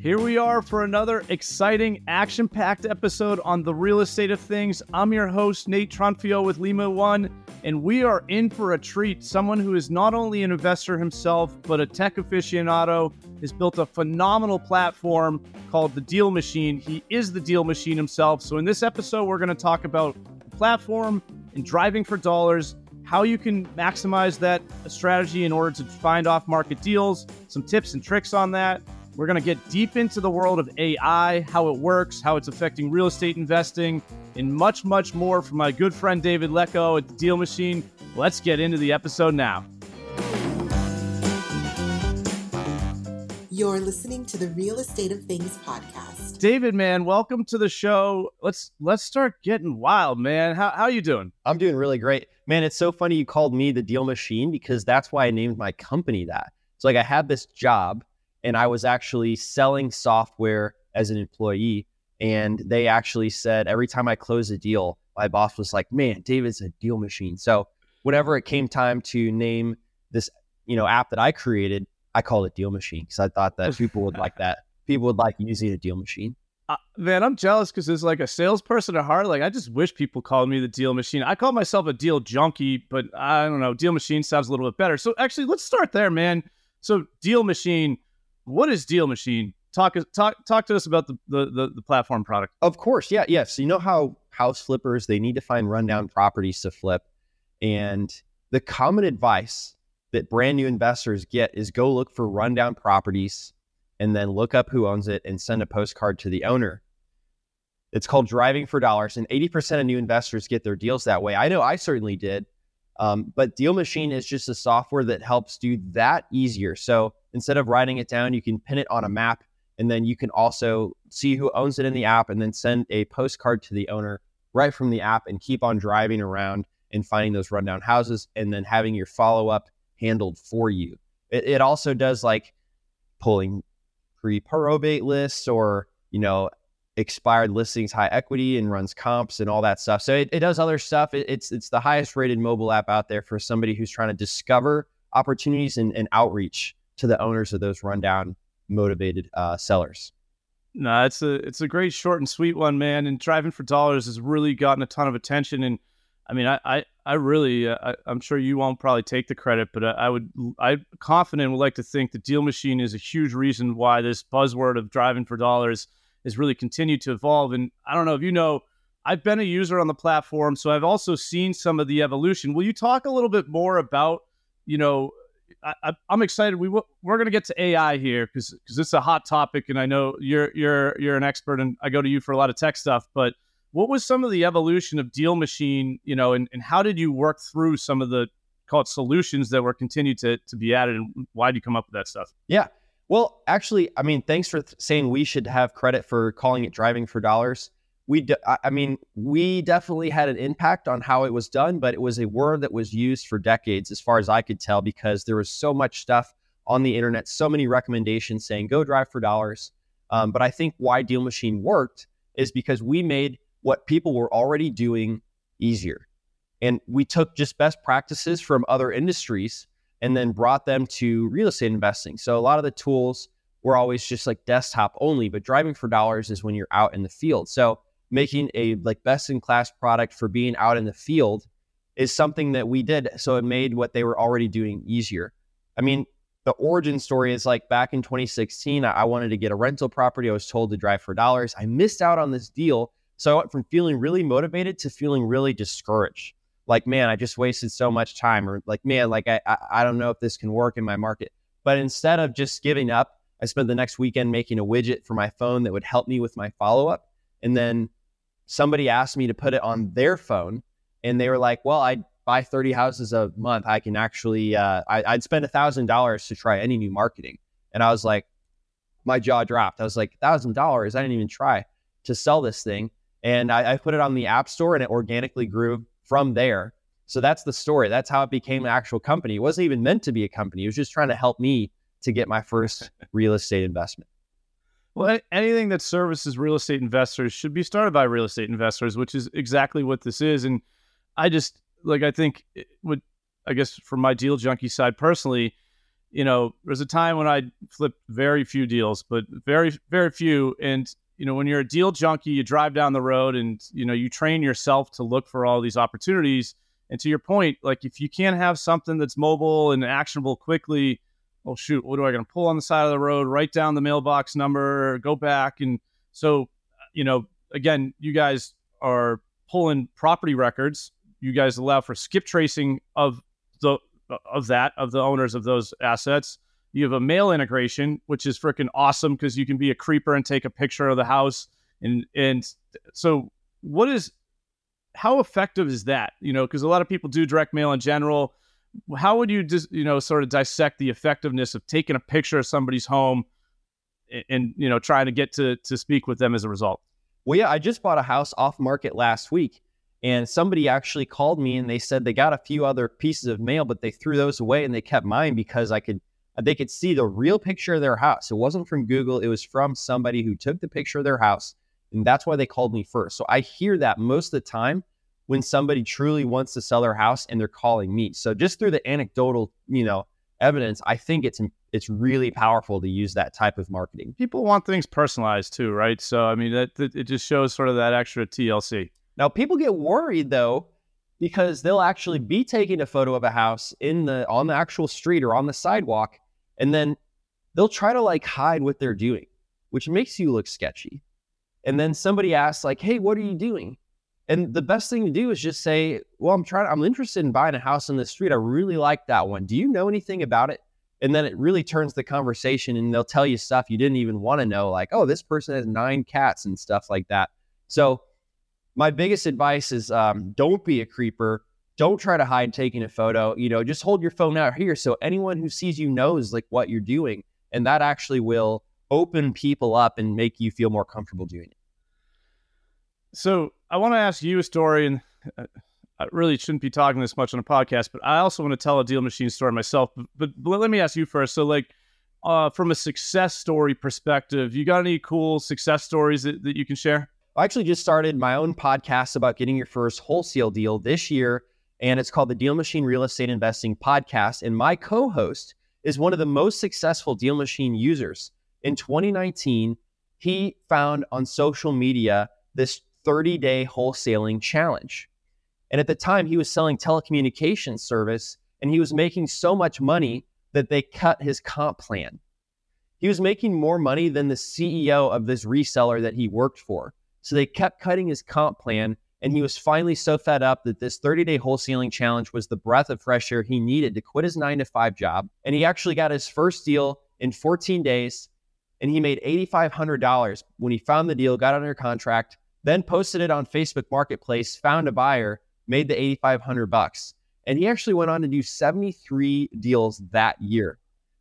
Here we are for another exciting, action packed episode on the real estate of things. I'm your host, Nate Trunfio with Lima One, and we are in for a treat. Someone who is not only an investor himself, but a tech aficionado, has built a phenomenal platform called The Deal Machine. He is the Deal Machine himself. So, in this episode, we're going to talk about the platform and driving for dollars how you can maximize that strategy in order to find off market deals, some tips and tricks on that. We're going to get deep into the world of AI, how it works, how it's affecting real estate investing, and much, much more from my good friend David Lecko at the Deal Machine. Let's get into the episode now. You're listening to the Real Estate of Things podcast. David, man, welcome to the show. Let's let's start getting wild, man. How how you doing? I'm doing really great. Man, it's so funny you called me the deal machine because that's why I named my company that. It's like I had this job and I was actually selling software as an employee. And they actually said every time I close a deal, my boss was like, man, David's a deal machine. So whenever it came time to name this, you know, app that I created, I called it Deal Machine because I thought that people would like that. People would like using a deal machine. Uh, man, I'm jealous because as like a salesperson at heart, like I just wish people called me the deal machine. I call myself a deal junkie, but I don't know. Deal machine sounds a little bit better. So actually, let's start there, man. So deal machine, what is deal machine? Talk talk talk to us about the the, the, the platform product. Of course, yeah, yes. So you know how house flippers they need to find rundown properties to flip, and the common advice that brand new investors get is go look for rundown properties and then look up who owns it and send a postcard to the owner. It's called driving for dollars, and 80% of new investors get their deals that way. I know I certainly did. Um, but Deal Machine is just a software that helps do that easier. So instead of writing it down, you can pin it on a map, and then you can also see who owns it in the app and then send a postcard to the owner right from the app and keep on driving around and finding those rundown houses and then having your follow up handled for you. It, it also does like pulling pre probate lists or, you know, expired listings, high equity, and runs comps and all that stuff. So it, it does other stuff. It, it's it's the highest rated mobile app out there for somebody who's trying to discover opportunities and, and outreach to the owners of those rundown motivated uh, sellers. No, it's a it's a great short and sweet one, man. And driving for dollars has really gotten a ton of attention. And I mean, I I, I really uh, I, am sure you won't probably take the credit, but I, I would I confident would like to think the Deal Machine is a huge reason why this buzzword of driving for dollars has really continued to evolve. And I don't know if you know, I've been a user on the platform, so I've also seen some of the evolution. Will you talk a little bit more about, you know, I, am excited. We we're going to get to AI here because because it's a hot topic, and I know you're you're you're an expert, and I go to you for a lot of tech stuff. But what was some of the evolution of Deal Machine, you know, and, and how did you work through some of the call it solutions that were continued to to be added, and why did you come up with that stuff? Yeah, well, actually, I mean, thanks for th- saying we should have credit for calling it driving for dollars. We, de- I mean, we definitely had an impact on how it was done, but it was a word that was used for decades, as far as I could tell, because there was so much stuff on the internet, so many recommendations saying go drive for dollars. Um, but I think why Deal Machine worked is because we made what people were already doing easier. And we took just best practices from other industries and then brought them to real estate investing. So a lot of the tools were always just like desktop only, but driving for dollars is when you're out in the field. So making a like best in class product for being out in the field is something that we did. So it made what they were already doing easier. I mean, the origin story is like back in 2016, I wanted to get a rental property. I was told to drive for dollars. I missed out on this deal. So I went from feeling really motivated to feeling really discouraged like, man, I just wasted so much time, or like, man, like I, I, don't know if this can work in my market. But instead of just giving up, I spent the next weekend making a widget for my phone that would help me with my follow up. And then somebody asked me to put it on their phone, and they were like, well, I buy 30 houses a month. I can actually, uh, I, would spend a thousand dollars to try any new marketing. And I was like, my jaw dropped. I was like, thousand dollars. I didn't even try to sell this thing. And I, I, put it on the app store and it organically grew from there. So that's the story. That's how it became an actual company. It wasn't even meant to be a company. It was just trying to help me to get my first real estate investment. Well, anything that services real estate investors should be started by real estate investors, which is exactly what this is. And I just like I think would I guess from my deal junkie side personally, you know, there's a time when I flipped very few deals, but very, very few. And, you know, when you're a deal junkie, you drive down the road and, you know, you train yourself to look for all these opportunities. And to your point, like if you can't have something that's mobile and actionable quickly, oh shoot, what do I going to pull on the side of the road, write down the mailbox number, go back. And so, you know, again, you guys are pulling property records. You guys allow for skip tracing of the of that of the owners of those assets. You have a mail integration, which is freaking awesome because you can be a creeper and take a picture of the house. And and so, what is how effective is that? You know, because a lot of people do direct mail in general. How would you just you know sort of dissect the effectiveness of taking a picture of somebody's home and, and you know trying to get to to speak with them as a result? Well, yeah, I just bought a house off market last week, and somebody actually called me and they said they got a few other pieces of mail, but they threw those away and they kept mine because I could Uh, they could see the real picture of their house. It wasn't from Google, it was from somebody who took the picture of their house. And that's why they called me first. So I hear that most of the time when somebody truly wants to sell their house and they're calling me. So just through the anecdotal, you know, evidence, I think it's it's really powerful to use that type of marketing. People want things personalized too, right? So I mean, that, that it just shows sort of that extra TLC. Now, people get worried though because they'll actually be taking a photo of a house in the on the actual street or on the sidewalk, and then they'll try to like hide what they're doing, which makes you look sketchy. And then somebody asks like, "Hey, what are you doing?" And the best thing to do is just say, "Well, I'm trying. I'm interested in buying a house on the street. I really like that one. Do you know anything about it?" And then it really turns the conversation, and they'll tell you stuff you didn't even want to know, like, "Oh, this person has nine cats and stuff like that." So my biggest advice is um, don't be a creeper. Don't try to hide taking a photo. You know, just hold your phone out here so anyone who sees you knows like what you're doing, and that actually will open people up and make you feel more comfortable doing it. So I want to ask you a story, and uh, I really shouldn't be talking this much on a podcast, but I also want to tell a deal machine story myself. But, but, but let me ask you first. So, like, uh, from a success story perspective, you got any cool success stories that, that you can share? I actually just started my own podcast about getting your first wholesale deal this year, and it's called the Deal Machine Real Estate Investing Podcast. And my co host is one of the most successful Deal Machine users. In 2019, he found on social media this 30 day wholesaling challenge. And at the time, he was selling telecommunications service and he was making so much money that they cut his comp plan. He was making more money than the CEO of this reseller that he worked for. So they kept cutting his comp plan. And he was finally so fed up that this 30 day wholesaling challenge was the breath of fresh air he needed to quit his nine to five job. And he actually got his first deal in 14 days. And he made $8,500 when he found the deal, got under contract, then posted it on Facebook Marketplace, found a buyer, made the 8,500 bucks. And he actually went on to do 73 deals that year,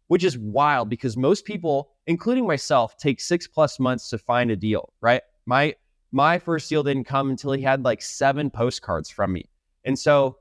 which is wild because most people, including myself, take six plus months to find a deal, right? My my first deal didn't come until he had like seven postcards from me. And so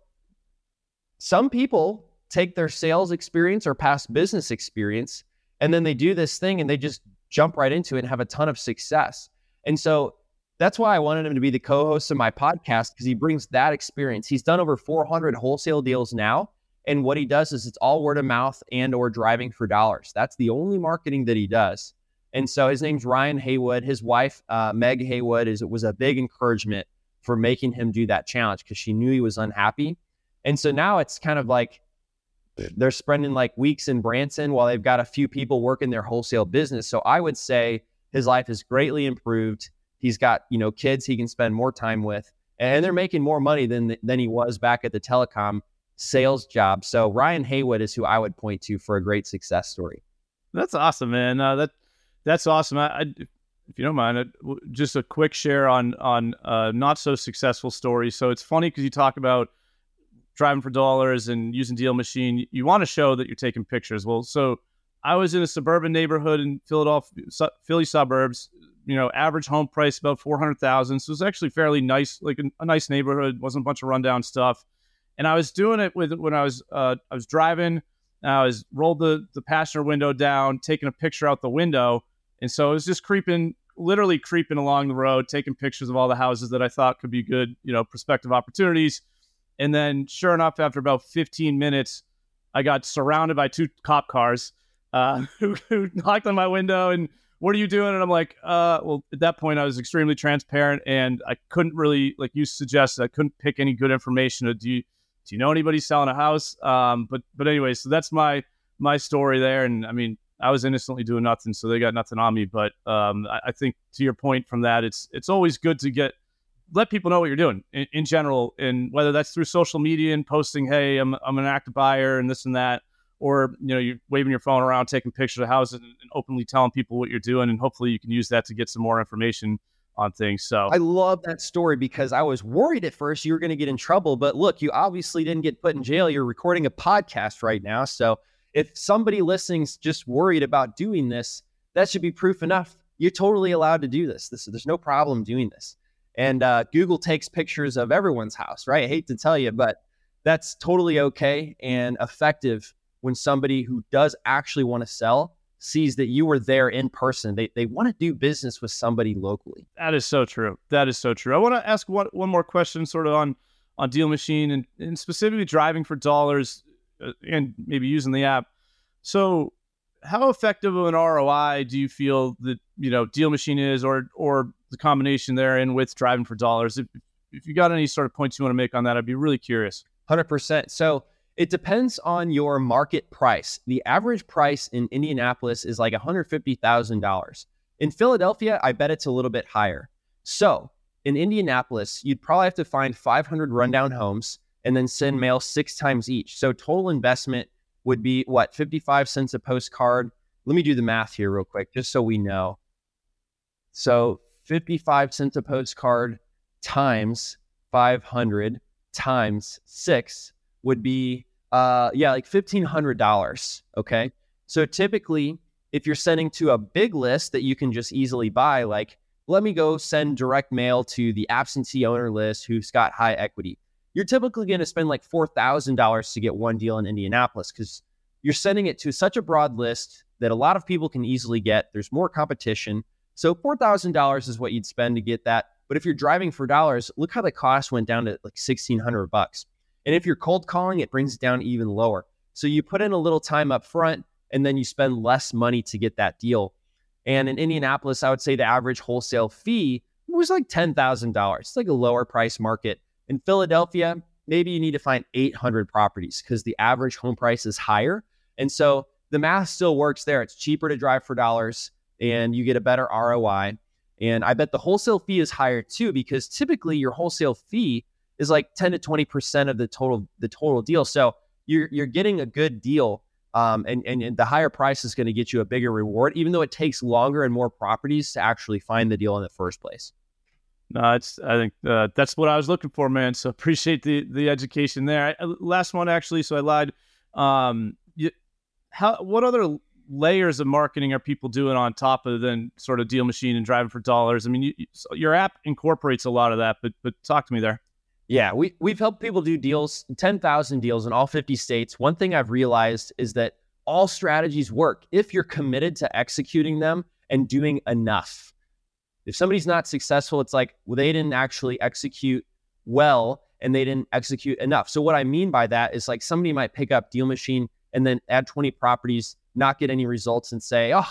some people take their sales experience or past business experience and then they do this thing and they just jump right into it and have a ton of success. And so that's why I wanted him to be the co-host of my podcast because he brings that experience. He's done over 400 wholesale deals now, and what he does is it's all word of mouth and or driving for dollars. That's the only marketing that he does. And so his name's Ryan Haywood. His wife, uh, Meg Haywood, is was a big encouragement for making him do that challenge because she knew he was unhappy. And so now it's kind of like they're spending like weeks in Branson while they've got a few people working their wholesale business. So I would say his life has greatly improved. He's got, you know, kids he can spend more time with, and they're making more money than than he was back at the telecom sales job. So Ryan Haywood is who I would point to for a great success story. That's awesome, man. Uh, that that's awesome. I, I, if you don't mind, just a quick share on on uh, not so successful stories. So it's funny because you talk about driving for dollars and using Deal Machine. You want to show that you're taking pictures. Well, so I was in a suburban neighborhood in Philadelphia, Philly suburbs. You know, average home price about four hundred thousand. So it was actually fairly nice, like a, a, nice neighborhood. wasn't a bunch of rundown stuff. And I was doing it with when I was uh, I was driving. I was rolled the the passenger window down, taking a picture out the window and so it was just creeping, literally creeping along the road, taking pictures of all the houses that I thought could be good, you know, prospective opportunities. And then, sure enough, after about 15 minutes, I got surrounded by two cop cars uh, who, who knocked on my window and what are you doing? And I'm like, uh, well, at that point, I was extremely transparent and I couldn't really, like you suggested, I couldn't pick any good information. Do you, do you know anybody selling a house? Um, but, but anyway, so that's my, my story there. And I mean, I was innocently doing nothing, so they got nothing on me. But um, I, I, think to your point from that, it's, it's always good to get, let people know what you're doing in, in general. And whether that's through social media and posting, Hey, I'm, I'm an active buyer and this and that, or you know you're waving your phone around taking pictures of houses and, openly telling people what you're doing and hopefully you can use that to get some more information on things so i love that story because i was worried at first you were going to get in trouble but look you obviously didn't get put in jail you're recording a podcast right now so if somebody listening's just worried about doing this that should be proof enough you're totally allowed to do this, this there's no problem doing this and uh, google takes pictures of everyone's house right i hate to tell you but that's totally okay and effective when somebody who does actually want to sell sees that you were there in person. They, they want to do business with somebody locally. That is so true. That is so true. I want to ask one, one more question sort of on, on Deal Machine and, and specifically driving for dollars Uh, and maybe using the app. So how effective of an ROI do you feel that, you know, Deal Machine is or, or the combination there and with driving for dollars? If, if you got any sort of points you want to make on that, I'd be really curious. 100%. So it depends on your market price. The average price in Indianapolis is like $150,000. In Philadelphia, I bet it's a little bit higher. So in Indianapolis, you'd probably have to find 500 rundown homes and then send mail six times each. So total investment would be what, 55 cents a postcard? Let me do the math here real quick, just so we know. So 55 cents a postcard times 500 times six would be uh yeah like $1500 okay so typically if you're sending to a big list that you can just easily buy like let me go send direct mail to the absentee owner list who's got high equity you're typically going to spend like $4000 to get one deal in indianapolis because you're sending it to such a broad list that a lot of people can easily get there's more competition so $4000 is what you'd spend to get that but if you're driving for dollars look how the cost went down to like 1600 bucks and if you're cold calling, it brings it down even lower. So you put in a little time up front and then you spend less money to get that deal. And in Indianapolis, I would say the average wholesale fee was like $10,000. It's like a lower price market. In Philadelphia, maybe you need to find 800 properties because the average home price is higher. And so the math still works there. It's cheaper to drive for dollars and you get a better ROI. And I bet the wholesale fee is higher too because typically your wholesale fee is like 10 to 20% of the total the total deal. So you're you're getting a good deal. Um, and, and, and the higher price is going to get you a bigger reward, even though it takes longer and more properties to actually find the deal in the first place. No, it's. I think uh, that's what I was looking for, man. So appreciate the the education there. I, last one actually, so I lied. Um, you, how what other layers of marketing are people doing on top of then sort of deal machine and driving for dollars? I mean, you, your app incorporates a lot of that, but but talk to me there. Yeah, we we've helped people do deals, 10,000 deals in all 50 states. One thing I've realized is that all strategies work if you're committed to executing them and doing enough. If somebody's not successful, it's like well, they didn't actually execute well and they didn't execute enough. So what I mean by that is like somebody might pick up Deal Machine and then add 20 properties, not get any results and say, "Oh,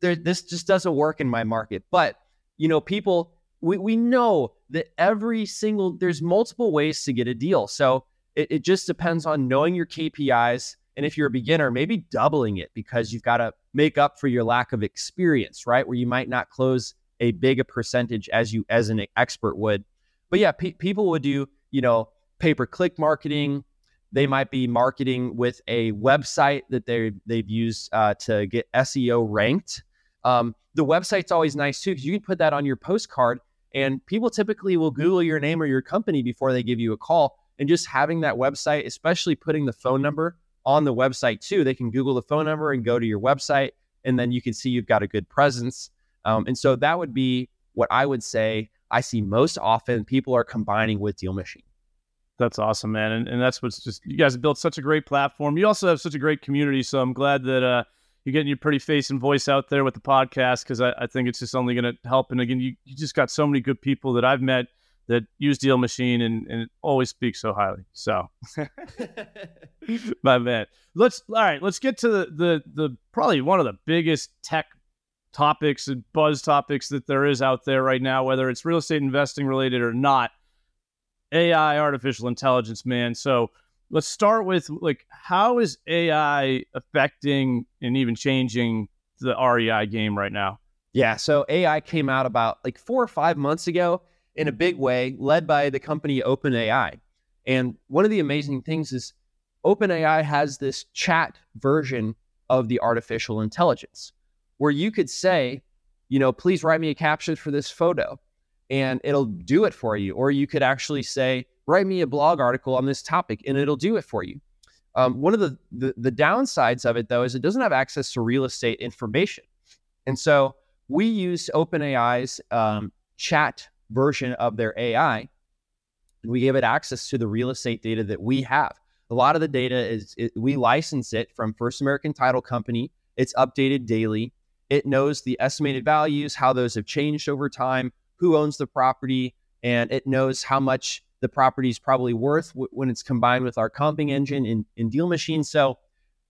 this just doesn't work in my market." But, you know, people we, we know that every single there's multiple ways to get a deal so it, it just depends on knowing your kpis and if you're a beginner maybe doubling it because you've got to make up for your lack of experience right where you might not close a big percentage as you as an expert would but yeah pe- people would do you know pay per click marketing they might be marketing with a website that they they've used uh, to get seo ranked um, the website's always nice too because you can put that on your postcard and people typically will Google your name or your company before they give you a call. And just having that website, especially putting the phone number on the website too, they can Google the phone number and go to your website, and then you can see you've got a good presence. Um, and so that would be what I would say I see most often people are combining with Deal Machine. That's awesome, man. And, and that's what's just, you guys have built such a great platform. You also have such a great community. So I'm glad that, uh, you're getting your pretty face and voice out there with the podcast because I, I, think it's just only going to help. And again, you, you just got so many good people that I've met that use Deal Machine and, and always speak so highly. So, my man, let's all right. Let's get to the, the the probably one of the biggest tech topics and buzz topics that there is out there right now, whether it's real estate investing related or not. AI, artificial intelligence, man. So let's start with like how is AI affecting and even changing the REI game right now? Yeah, so AI came out about like four or five months ago in a big way, led by the company OpenAI. And one of the amazing things is OpenAI has this chat version of the artificial intelligence where you could say, you know, please write me a caption for this photo and it'll do it for you. Or you could actually say, write me a blog article on this topic and it'll do it for you. Um, one of the, the, the downsides of it though is it doesn't have access to real estate information, and so we use OpenAI's um, chat version of their AI, and we give it access to the real estate data that we have. A lot of the data is it, we license it from First American Title Company. It's updated daily. It knows the estimated values, how those have changed over time, who owns the property, and it knows how much the property is probably worth w- when it's combined with our comping engine in, in Deal Machine. So,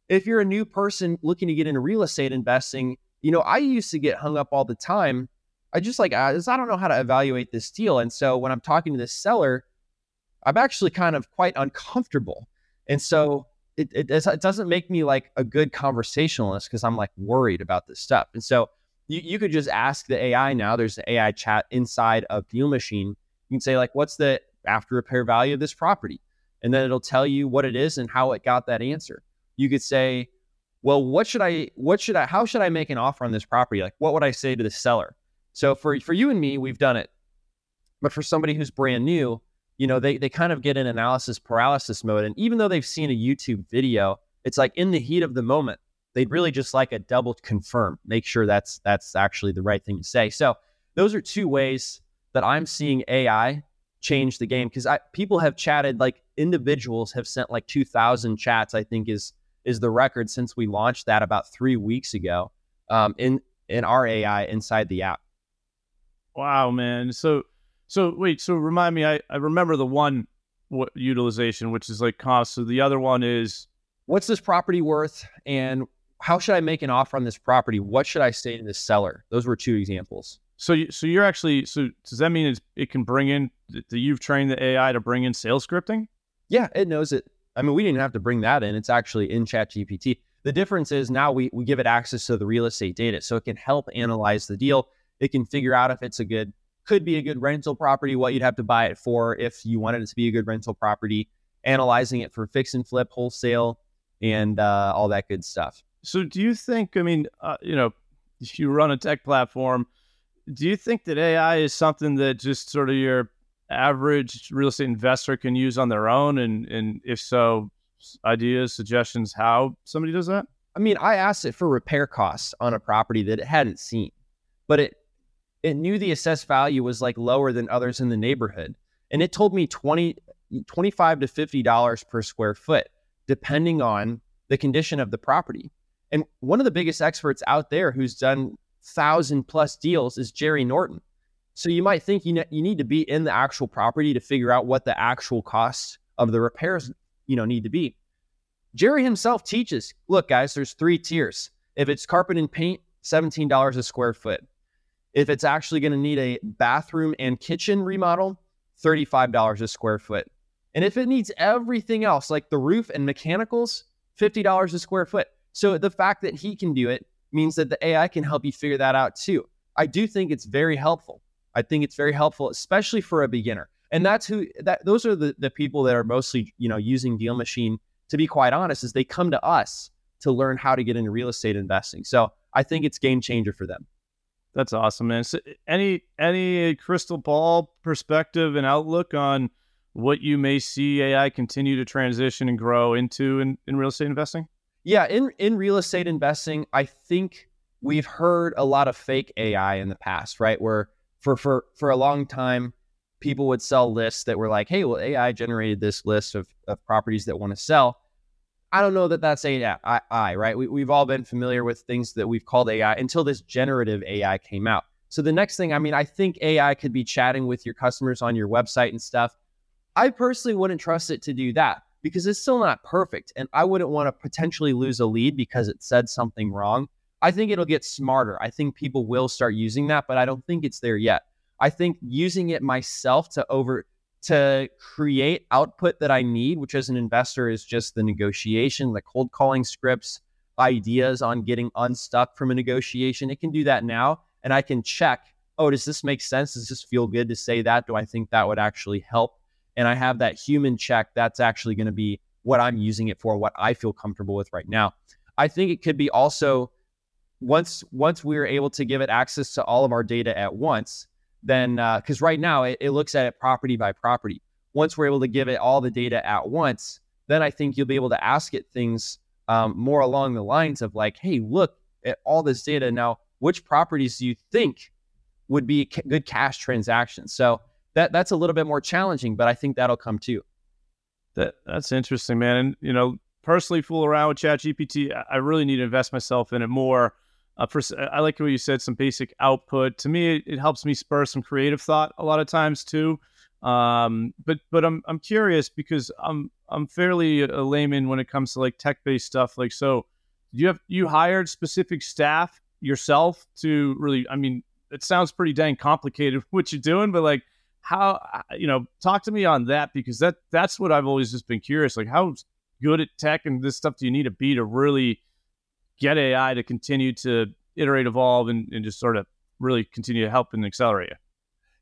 if you're a new person looking to get into real estate investing, you know, I used to get hung up all the time. I just like, I, I don't know how to evaluate this deal. And so, when I'm talking to this seller, I'm actually kind of quite uncomfortable. And so, it, it, it doesn't make me like a good conversationalist because I'm like worried about this stuff. And so, you, you could just ask the AI now. There's an AI chat inside of Deal Machine. You can say, like, what's the after repair value of this property. And then it'll tell you what it is and how it got that answer. You could say, well, what should I, what should I, how should I make an offer on this property? Like, what would I say to the seller? So for, for you and me, we've done it. But for somebody who's brand new, you know, they, they kind of get in analysis paralysis mode. And even though they've seen a YouTube video, it's like in the heat of the moment, they'd really just like a double confirm, make sure that's, that's actually the right thing to say. So those are two ways that I'm seeing AI change the game because people have chatted like individuals have sent like 2000 chats i think is is the record since we launched that about three weeks ago um, in in our ai inside the app wow man so so wait so remind me i, I remember the one w- utilization which is like cost so the other one is what's this property worth and how should i make an offer on this property what should i say to the seller those were two examples so, you, so you're actually so does that mean it can bring in that you've trained the AI to bring in sales scripting? Yeah, it knows it. I mean, we didn't have to bring that in. It's actually in Chat GPT. The difference is now we we give it access to the real estate data, so it can help analyze the deal. It can figure out if it's a good, could be a good rental property, what you'd have to buy it for if you wanted it to be a good rental property, analyzing it for fix and flip, wholesale, and uh, all that good stuff. So, do you think? I mean, uh, you know, if you run a tech platform do you think that AI is something that just sort of your average real estate investor can use on their own? And, and if so, ideas, suggestions, how somebody does that? I mean, I asked it for repair costs on a property that it hadn't seen, but it it knew the assessed value was like lower than others in the neighborhood. And it told me 20, 25 to $50 per square foot, depending on the condition of the property. And one of the biggest experts out there who's done thousand plus deals is Jerry Norton. So you might think you, ne- you need to be in the actual property to figure out what the actual costs of the repairs you know need to be. Jerry himself teaches, look guys, there's three tiers. If it's carpet and paint, $17 a square foot. If it's actually going to need a bathroom and kitchen remodel, $35 a square foot. And if it needs everything else like the roof and mechanicals, $50 a square foot. So the fact that he can do it means that the AI can help you figure that out too. I do think it's very helpful. I think it's very helpful, especially for a beginner. And that's who that those are the, the people that are mostly, you know, using Deal Machine, to be quite honest, is they come to us to learn how to get into real estate investing. So I think it's game changer for them. That's awesome, man. So any any crystal ball perspective and outlook on what you may see AI continue to transition and grow into in, in real estate investing? Yeah, in in real estate investing, I think we've heard a lot of fake AI in the past, right? Where for for for a long time, people would sell lists that were like, "Hey, well, AI generated this list of, of properties that want to sell." I don't know that that's AI, right? We, we've all been familiar with things that we've called AI until this generative AI came out. So the next thing, I mean, I think AI could be chatting with your customers on your website and stuff. I personally wouldn't trust it to do that because it's still not perfect. And I wouldn't want to potentially lose a lead because it said something wrong. I think it'll get smarter. I think people will start using that, but I don't think it's there yet. I think using it myself to over to create output that I need, which as an investor is just the negotiation, the cold calling scripts, ideas on getting unstuck from a negotiation. It can do that now. And I can check, oh, does this make sense? Does this feel good to say that? Do I think that would actually help? And I have that human check. That's actually going to be what I'm using it for, what I feel comfortable with right now. I think it could be also once once we're able to give it access to all of our data at once, then because uh, right now it, it looks at it property by property. Once we're able to give it all the data at once, then I think you'll be able to ask it things um, more along the lines of like, hey, look at all this data. Now, which properties do you think would be a good cash transactions? So that that's a little bit more challenging, but I think that'll come too. That that's interesting, man. And you know, personally, fool around with ChatGPT. I really need to invest myself in it more. Uh, for, I like what you said, some basic output. To me, it, it, helps me spur some creative thought a lot of times too. Um, but but I'm I'm curious because I'm I'm fairly a layman when it comes to like tech based stuff. Like so, you have you hired specific staff yourself to really? I mean, it sounds pretty dang complicated what you're doing, but like how you know talk to me on that because that that's what I've always just been curious. Like how good at tech and this stuff do you need to be to really get AI to continue to iterate, evolve, and, and just sort of really continue to help and accelerate you?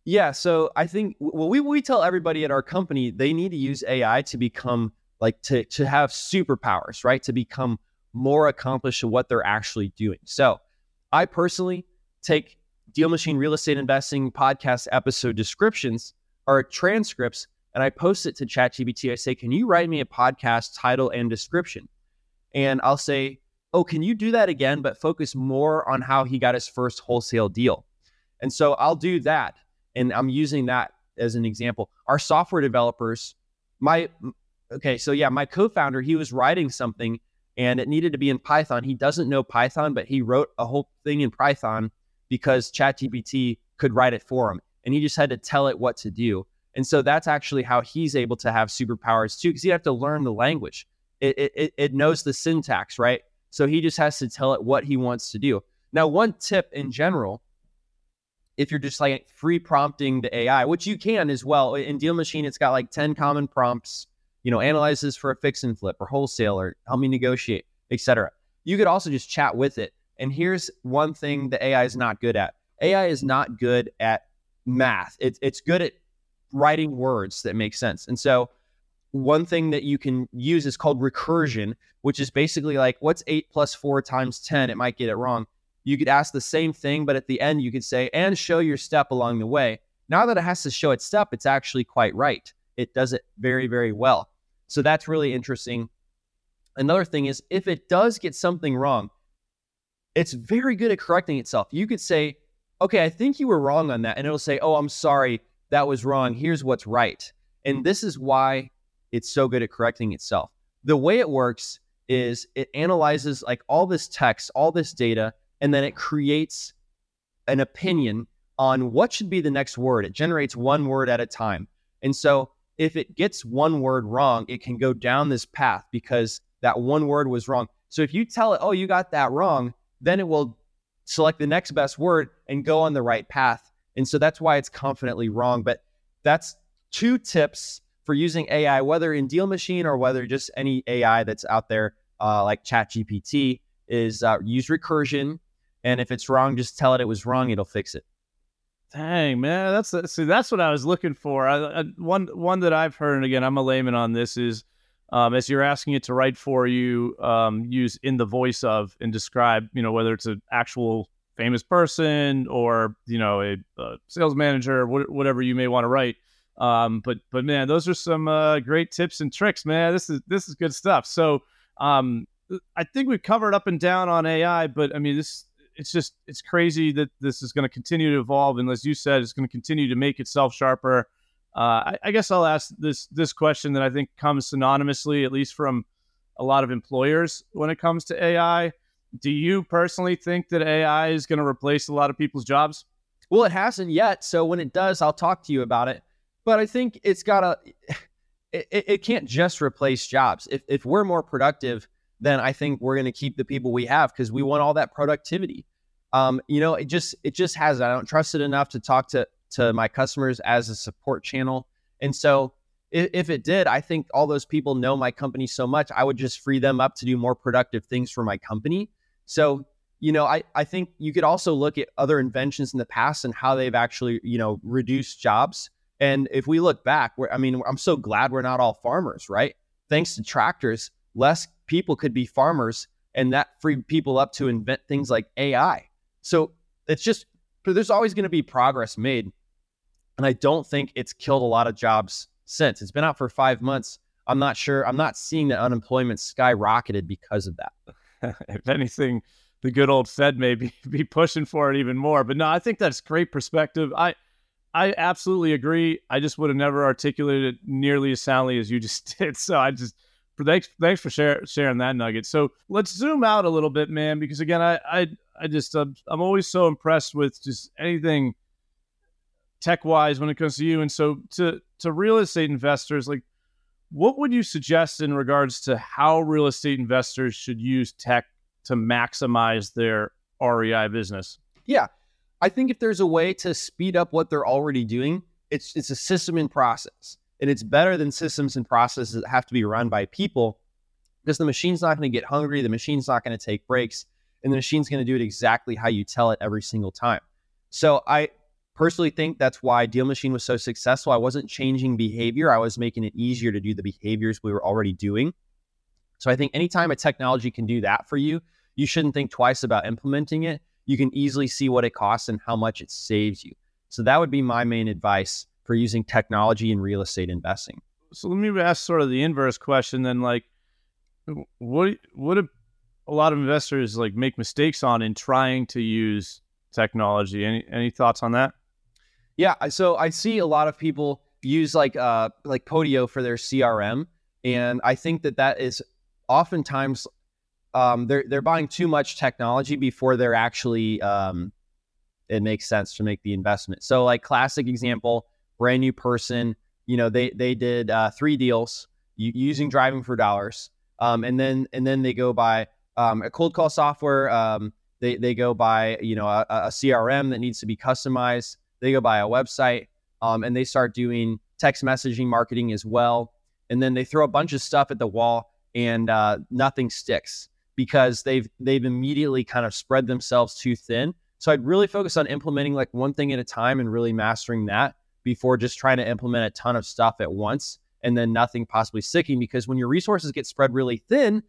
Yeah. So I think well, we we tell everybody at our company they need to use AI to become like to to have superpowers, right? To become more accomplished at what they're actually doing. So I personally take Deal Machine Real Estate Investing podcast episode descriptions or transcripts and I post it to ChatGPT. I say, Can you write me a podcast title and description? And I'll say, oh, can you do that again, but focus more on how he got his first wholesale deal? And so I'll do that. And I'm using that as an example. Our software developers, my, okay, so yeah, my co founder, he was writing something and it needed to be in Python. He doesn't know Python, but he wrote a whole thing in Python because ChatGPT could write it for him. And he just had to tell it what to do. And so that's actually how he's able to have superpowers too, because you have to learn the language. It, it, it knows the syntax, right? So he just has to tell it what he wants to do. Now, one tip in general, if you're just like free prompting the AI, which you can as well in Deal Machine, it's got like 10 common prompts, you know, analyzes for a fix and flip or wholesale or help me negotiate, etc. You could also just chat with it. And here's one thing the AI is not good at. AI is not good at math. It's it's good at writing words that make sense. And so one thing that you can use is called recursion, which is basically like what's eight plus four times 10? It might get it wrong. You could ask the same thing, but at the end, you could say, and show your step along the way. Now that it has to show its step, it's actually quite right. It does it very, very well. So that's really interesting. Another thing is if it does get something wrong, it's very good at correcting itself. You could say, okay, I think you were wrong on that. And it'll say, oh, I'm sorry, that was wrong. Here's what's right. And this is why it's so good at correcting itself. The way it works is it analyzes like all this text, all this data, and then it creates an opinion on what should be the next word. It generates one word at a time. And so if it gets one word wrong, it can go down this path because that one word was wrong. So if you tell it, oh, you got that wrong, then it will select the next best word and go on the right path. And so that's why it's confidently wrong. But that's two tips for using AI, whether in Deal Machine or whether just any AI that's out there uh, like ChatGPT, is uh, use recursion. And if it's wrong, just tell it it was wrong. It'll fix it. Dang man, that's see that's what I was looking for. I, I, one one that I've heard, and again, I'm a layman on this, is um, as you're asking it to write for you, um, use in the voice of and describe, you know, whether it's an actual famous person or you know a, a sales manager, wh- whatever you may want to write. Um, but but man, those are some uh, great tips and tricks, man. This is this is good stuff. So um, I think we've covered up and down on AI, but I mean this it's just it's crazy that this is going to continue to evolve, and as you said, it's going to continue to make itself sharper. Uh, I, I, guess I'll ask this this question that I think comes synonymously, at least from a lot of employers when it comes to AI. Do you personally think that AI is going to replace a lot of people's jobs? Well, it hasn't yet. So when it does, I'll talk to you about it. But I think it's got to, it, it can't just replace jobs. If, if we're more productive, then I think we're going to keep the people we have because we want all that productivity. Um, you know, it just it just has I don't trust it enough to talk to to my customers as a support channel. And so if, if it did, I think all those people know my company so much, I would just free them up to do more productive things for my company. So you know, I, I think you could also look at other inventions in the past and how they've actually, you know, reduced jobs. And if we look back, I mean, I'm so glad we're not all farmers, right? Thanks to tractors, less people could be farmers, and that freed people up to invent things like AI. So it's just, there's always going to be progress made. And I don't think it's killed a lot of jobs since. It's been out for five months. I'm not sure. I'm not seeing that unemployment skyrocketed because of that. if anything, the good old Fed may be, be pushing for it even more. But no, I think that's great perspective. I I absolutely agree. I just would have never articulated it nearly as soundly as you just did. So I just thanks thanks for share, sharing that nugget. So let's zoom out a little bit, man, because again, I I I just uh, I'm always so impressed with just anything tech wise when it comes to you. And so to to real estate investors, like what would you suggest in regards to how real estate investors should use tech to maximize their REI business? Yeah. I think if there's a way to speed up what they're already doing, it's it's a system and process. And it's better than systems and processes that have to be run by people because the machine's not going to get hungry, the machine's not going to take breaks, and the machine's going to do it exactly how you tell it every single time. So I personally think that's why Deal Machine was so successful. I wasn't changing behavior, I was making it easier to do the behaviors we were already doing. So I think anytime a technology can do that for you, you shouldn't think twice about implementing it. You can easily see what it costs and how much it saves you. So that would be my main advice for using technology in real estate investing. So let me ask sort of the inverse question then like what what do a lot of investors like make mistakes on in trying to use technology? Any any thoughts on that? Yeah, so I see a lot of people use like uh like Podio for their CRM and I think that that is oftentimes um, they're they're buying too much technology before they're actually um, it makes sense to make the investment. So like classic example, brand new person, you know they they did uh, three deals using driving for dollars, um, and then and then they go buy um, a cold call software. Um, they they go buy you know a, a, CRM that needs to be customized. They go buy a website, um, and they start doing text messaging marketing as well. And then they throw a bunch of stuff at the wall, and uh, nothing sticks because they've they've immediately kind of spread themselves too thin. So I'd really focus on implementing like one thing at a time and really mastering that before just trying to implement a ton of stuff at once and then nothing possibly sticking because when your resources get spread really thin,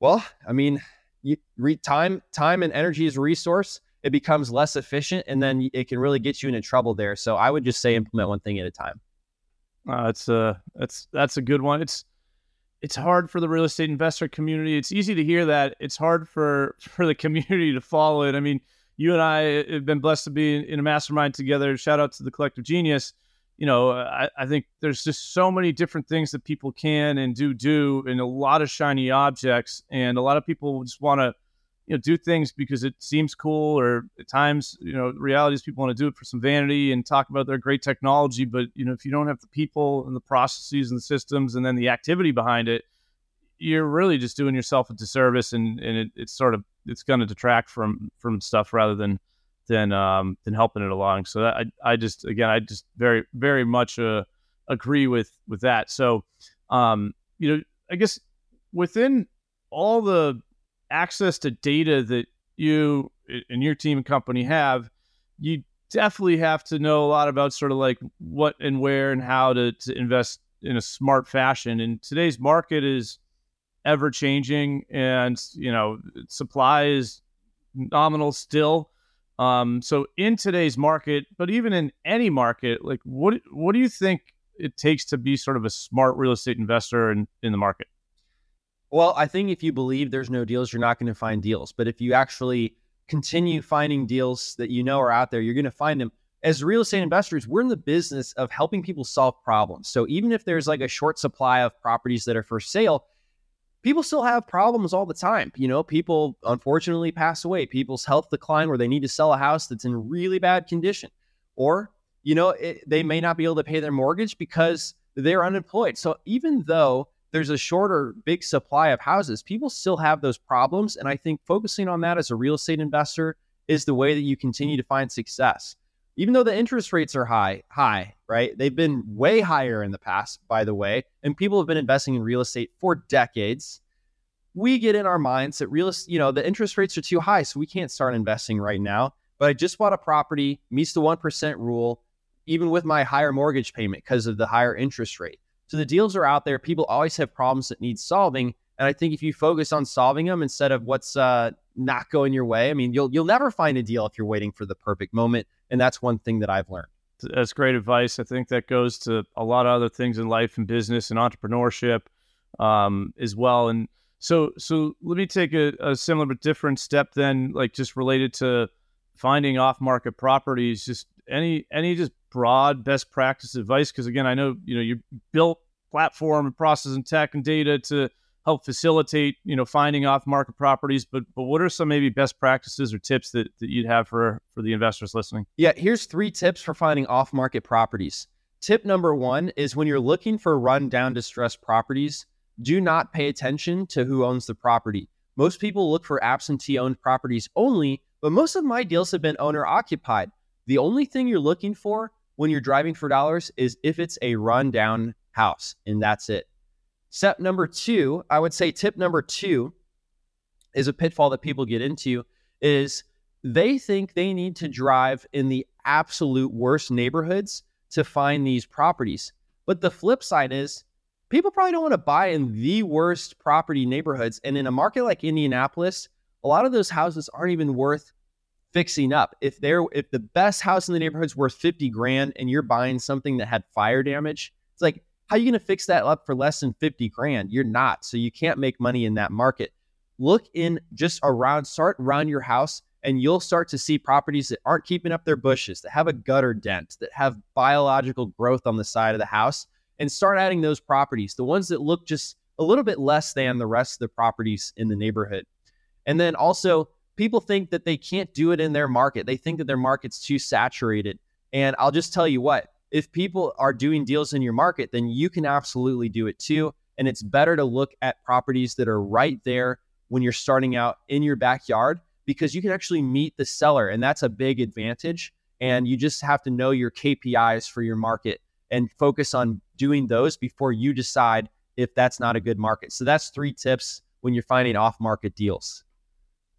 well, I mean, you, re, time time and energy is a resource. It becomes less efficient and then it can really get you into trouble there. So I would just say implement one thing at a time. Uh, it's a that's that's a good one. It's it's hard for the real estate investor community. It's easy to hear that. It's hard for for the community to follow it. I mean, you and I uh, have been blessed to be in, in a mastermind together. Shout out to the collective genius. You know, I, I think there's just so many different things that people can and do do, and a lot of shiny objects, and a lot of people just want to you know do things because it seems cool or at times you know reality is people want to do it for some vanity and talk about their great technology but you know if you don't have the people and the processes and the systems and then the activity behind it you're really just doing yourself a disservice and and it, it's sort of it's going to detract from from stuff rather than than um than helping it along. So that, i i just again i just very very much uh, agree with with that. So um you know i guess within all the access to data that you and your team and company have, you definitely have to know a lot about sort of like what and where and how to, to invest in a smart fashion. And today's market is ever changing, and you know supply is nominal still. Um, so in today's market, but even in any market, like what what do you think it takes to be sort of a smart real estate investor in, in the market? Well, I think if you believe there's no deals, you're not going to find deals. But if you actually continue finding deals that you know are out there, you're going to find them. As real estate investors, we're in the business of helping people solve problems. So even if there's like a short supply of properties that are for sale, people still have problems all the time. You know, people unfortunately pass away, people's health decline where they need to sell a house that's in really bad condition. Or, you know, it, they may not be able to pay their mortgage because they're unemployed. So even though there's a shorter big supply of houses, people still have those problems. And I think focusing on that as a real estate investor is the way that you continue to find success. Even though the interest rates are high, high, right? They've been way higher in the past, by the way, and people have been investing in real estate for decades. We get in our minds that real estate, you know, the interest rates are too high, so we can't start investing right now. But I just bought a property, meets the 1% rule, even with my higher mortgage payment because of the higher interest rate. So the deals are out there. People always have problems that need solving. And I think if you focus on solving them instead of what's uh, not going your way, I mean, you'll you'll never find a deal if you're waiting for the perfect moment. And that's one thing that I've learned. That's great advice. I think that goes to a lot of other things in life and business and entrepreneurship um, as well. And so, so let me take a, a similar but different step then, like just related to finding off-market properties. Just any any just broad best practice advice? Because again, I know you know you built platform and process and tech and data to help facilitate you know finding off market properties but but what are some maybe best practices or tips that, that you'd have for for the investors listening? Yeah here's three tips for finding off market properties. Tip number one is when you're looking for run down distressed properties do not pay attention to who owns the property. Most people look for absentee owned properties only but most of my deals have been owner occupied the only thing you're looking for when you're driving for dollars is if it's a rundown house, and that's it. Step number two, I would say tip number two is a pitfall that people get into is they think they need to drive in the absolute worst neighborhoods to find these properties. But the flip side is people probably don't want to buy in the worst property neighborhoods. And in a market like Indianapolis, a lot of those houses aren't even worth fixing up. If they're if the best house in the neighborhood's worth 50 grand and you're buying something that had fire damage, it's like how are you going to fix that up for less than 50 grand? You're not. So you can't make money in that market. Look in just around, start around your house, and you'll start to see properties that aren't keeping up their bushes, that have a gutter dent, that have biological growth on the side of the house, and start adding those properties, the ones that look just a little bit less than the rest of the properties in the neighborhood. And then also people think that they can't do it in their market. They think that their market's too saturated. And I'll just tell you what, if people are doing deals in your market, then you can absolutely do it too. And it's better to look at properties that are right there when you're starting out in your backyard because you can actually meet the seller. And that's a big advantage. And you just have to know your KPIs for your market and focus on doing those before you decide if that's not a good market. So that's three tips when you're finding off market deals.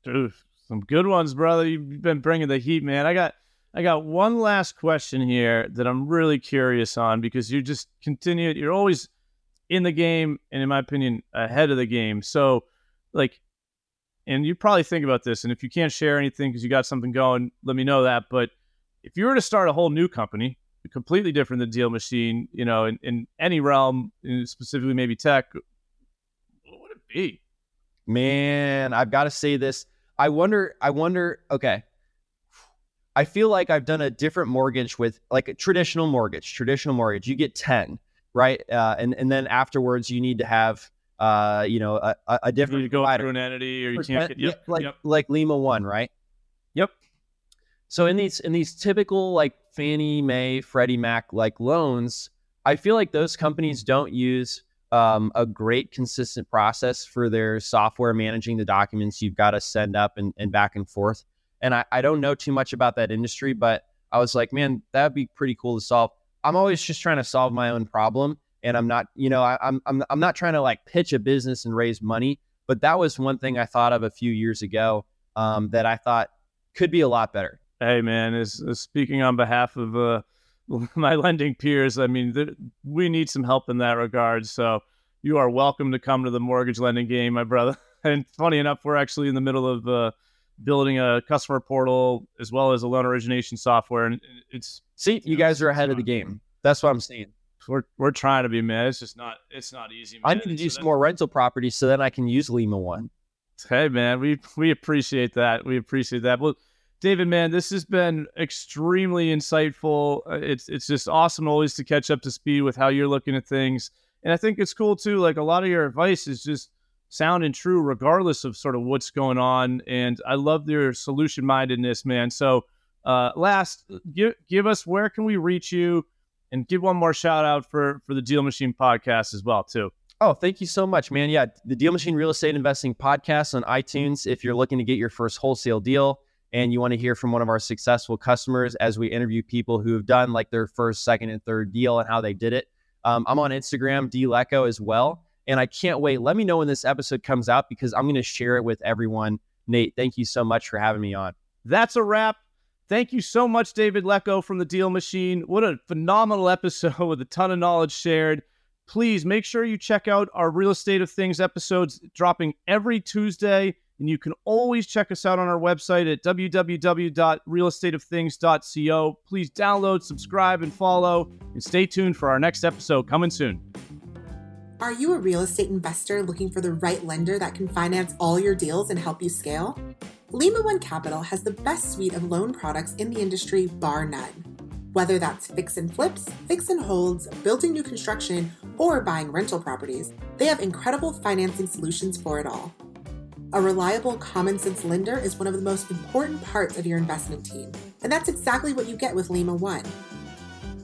Dude, some good ones, brother. You've been bringing the heat, man. I got I got one last question here that I'm really curious on because you just continue you're always in the game and in my opinion ahead of the game. So like and you probably think about this and if you can't share anything because you got something going, let me know that, but if you were to start a whole new company, completely different than DealMachine, you know, in, in any realm, specifically maybe tech, what would it be? Man, I've got to say this I wonder, I wonder, okay. I feel like I've done a different mortgage with like a traditional mortgage, traditional mortgage. You get 10, right? Uh, and, and then afterwards you need to have, uh, you know, a, a different you go provider. through an entity or you can't get, yep, like, yep. like Lima one, right? Yep. So in these, in these typical like Fannie Mae, Freddie Mac like loans, I feel like those companies don't use um, a great consistent process for their software managing the documents you've got to send up and, and back and forth. And I, I don't know too much about that industry, but I was like, man, that'd be pretty cool to solve. I'm always just trying to solve my own problem. And I'm not, you know, I, I'm, I'm, I'm not trying to like pitch a business and raise money, but that was one thing I thought of a few years ago um, that I thought could be a lot better. Hey, man, is, is speaking on behalf of uh, my lending peers. I mean, th- we need some help in that regard. So you are welcome to come to the mortgage lending game, my brother. And funny enough, we're actually in the middle of uh, building a customer portal as well as a loan origination software. And it's see, you, know, guys are ahead of the game. That's what I'm saying. We're we're trying to be man. It's just not it's not easy. Man. I need to do so some more rental properties so then I can use Lima one. Hey man, we we appreciate that. We appreciate that. Well, David, man, this has been extremely insightful. Uh, it's it's just awesome always to catch up to speed with how you're looking at things. And I think it's cool too. Like a lot of your advice is just sound and true regardless of sort of what's going on. And I love their solution mindedness, man. So, uh, last, give, give us where can we reach you and give one more shout out for, for the DealMachine podcast as well, too. Oh, thank you so much, man. Yeah, the DealMachine Real Estate Investing podcast on iTunes. If you're looking to get your first wholesale deal and you want to hear from one of our successful customers as we interview people who have done like their first, second, and third deal and how they did it, um, I'm on Instagram, DLeco as well. And I can't wait. Mm-hmm. Let me know when this episode comes out because I'm going to share it with everyone. Nate, thank you so much for having me on. That's a wrap. Thank you so much, David Lecko from the DealMachine. What a phenomenal episode with a ton of knowledge shared. Please make sure you check out our Real Estate of Things episodes dropping every Tuesday. And you can always check us out on our website at www.realestateofthings.co. Please download, subscribe, and follow. And stay tuned for our next episode coming soon. Are you a real estate investor looking for the right lender that can finance all your deals and help you scale? Lima One Capital has the best suite of loan products in the industry, bar none. Whether that's fix and flips, fix and holds, building new construction, or buying rental properties, they have incredible financing solutions for it all. A reliable, common sense lender is one of the most important parts of your investment team, and that's exactly what you get with Lima One.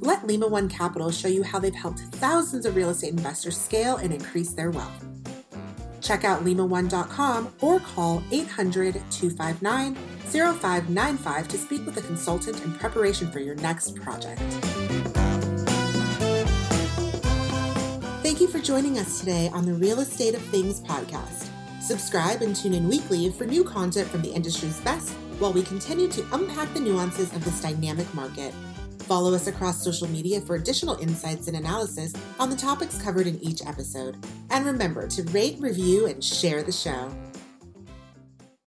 Let Lima One Capital show you how they've helped thousands of real estate investors scale and increase their wealth. Check out limaone.com or call 800 259 0595 to speak with a consultant in preparation for your next project. Thank you for joining us today on the Real Estate of Things podcast. Subscribe and tune in weekly for new content from the industry's best while we continue to unpack the nuances of this dynamic market. Follow us across social media for additional insights and analysis on the topics covered in each episode. And remember to rate, review, and share the show.